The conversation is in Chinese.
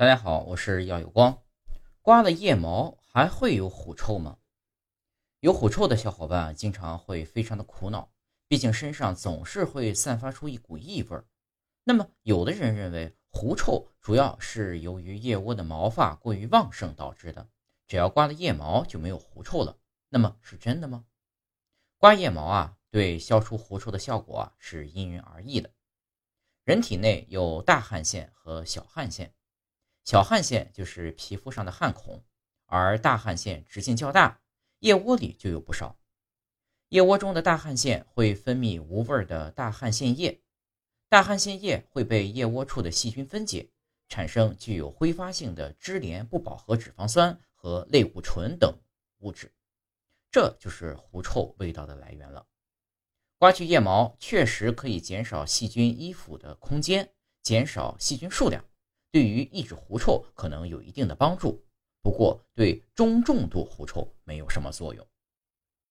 大家好，我是耀有光。刮了腋毛还会有狐臭吗？有狐臭的小伙伴经常会非常的苦恼，毕竟身上总是会散发出一股异味儿。那么，有的人认为狐臭主要是由于腋窝的毛发过于旺盛导致的，只要刮了腋毛就没有狐臭了。那么是真的吗？刮腋毛啊，对消除狐臭的效果啊是因人而异的。人体内有大汗腺和小汗腺。小汗腺就是皮肤上的汗孔，而大汗腺直径较大，腋窝里就有不少。腋窝中的大汗腺会分泌无味的大汗腺液，大汗腺液会被腋窝处的细菌分解，产生具有挥发性的支联不饱和脂肪酸和类固醇等物质，这就是狐臭味道的来源了。刮去腋毛确实可以减少细菌依附的空间，减少细菌数量。对于抑制狐臭可能有一定的帮助，不过对中重度狐臭没有什么作用。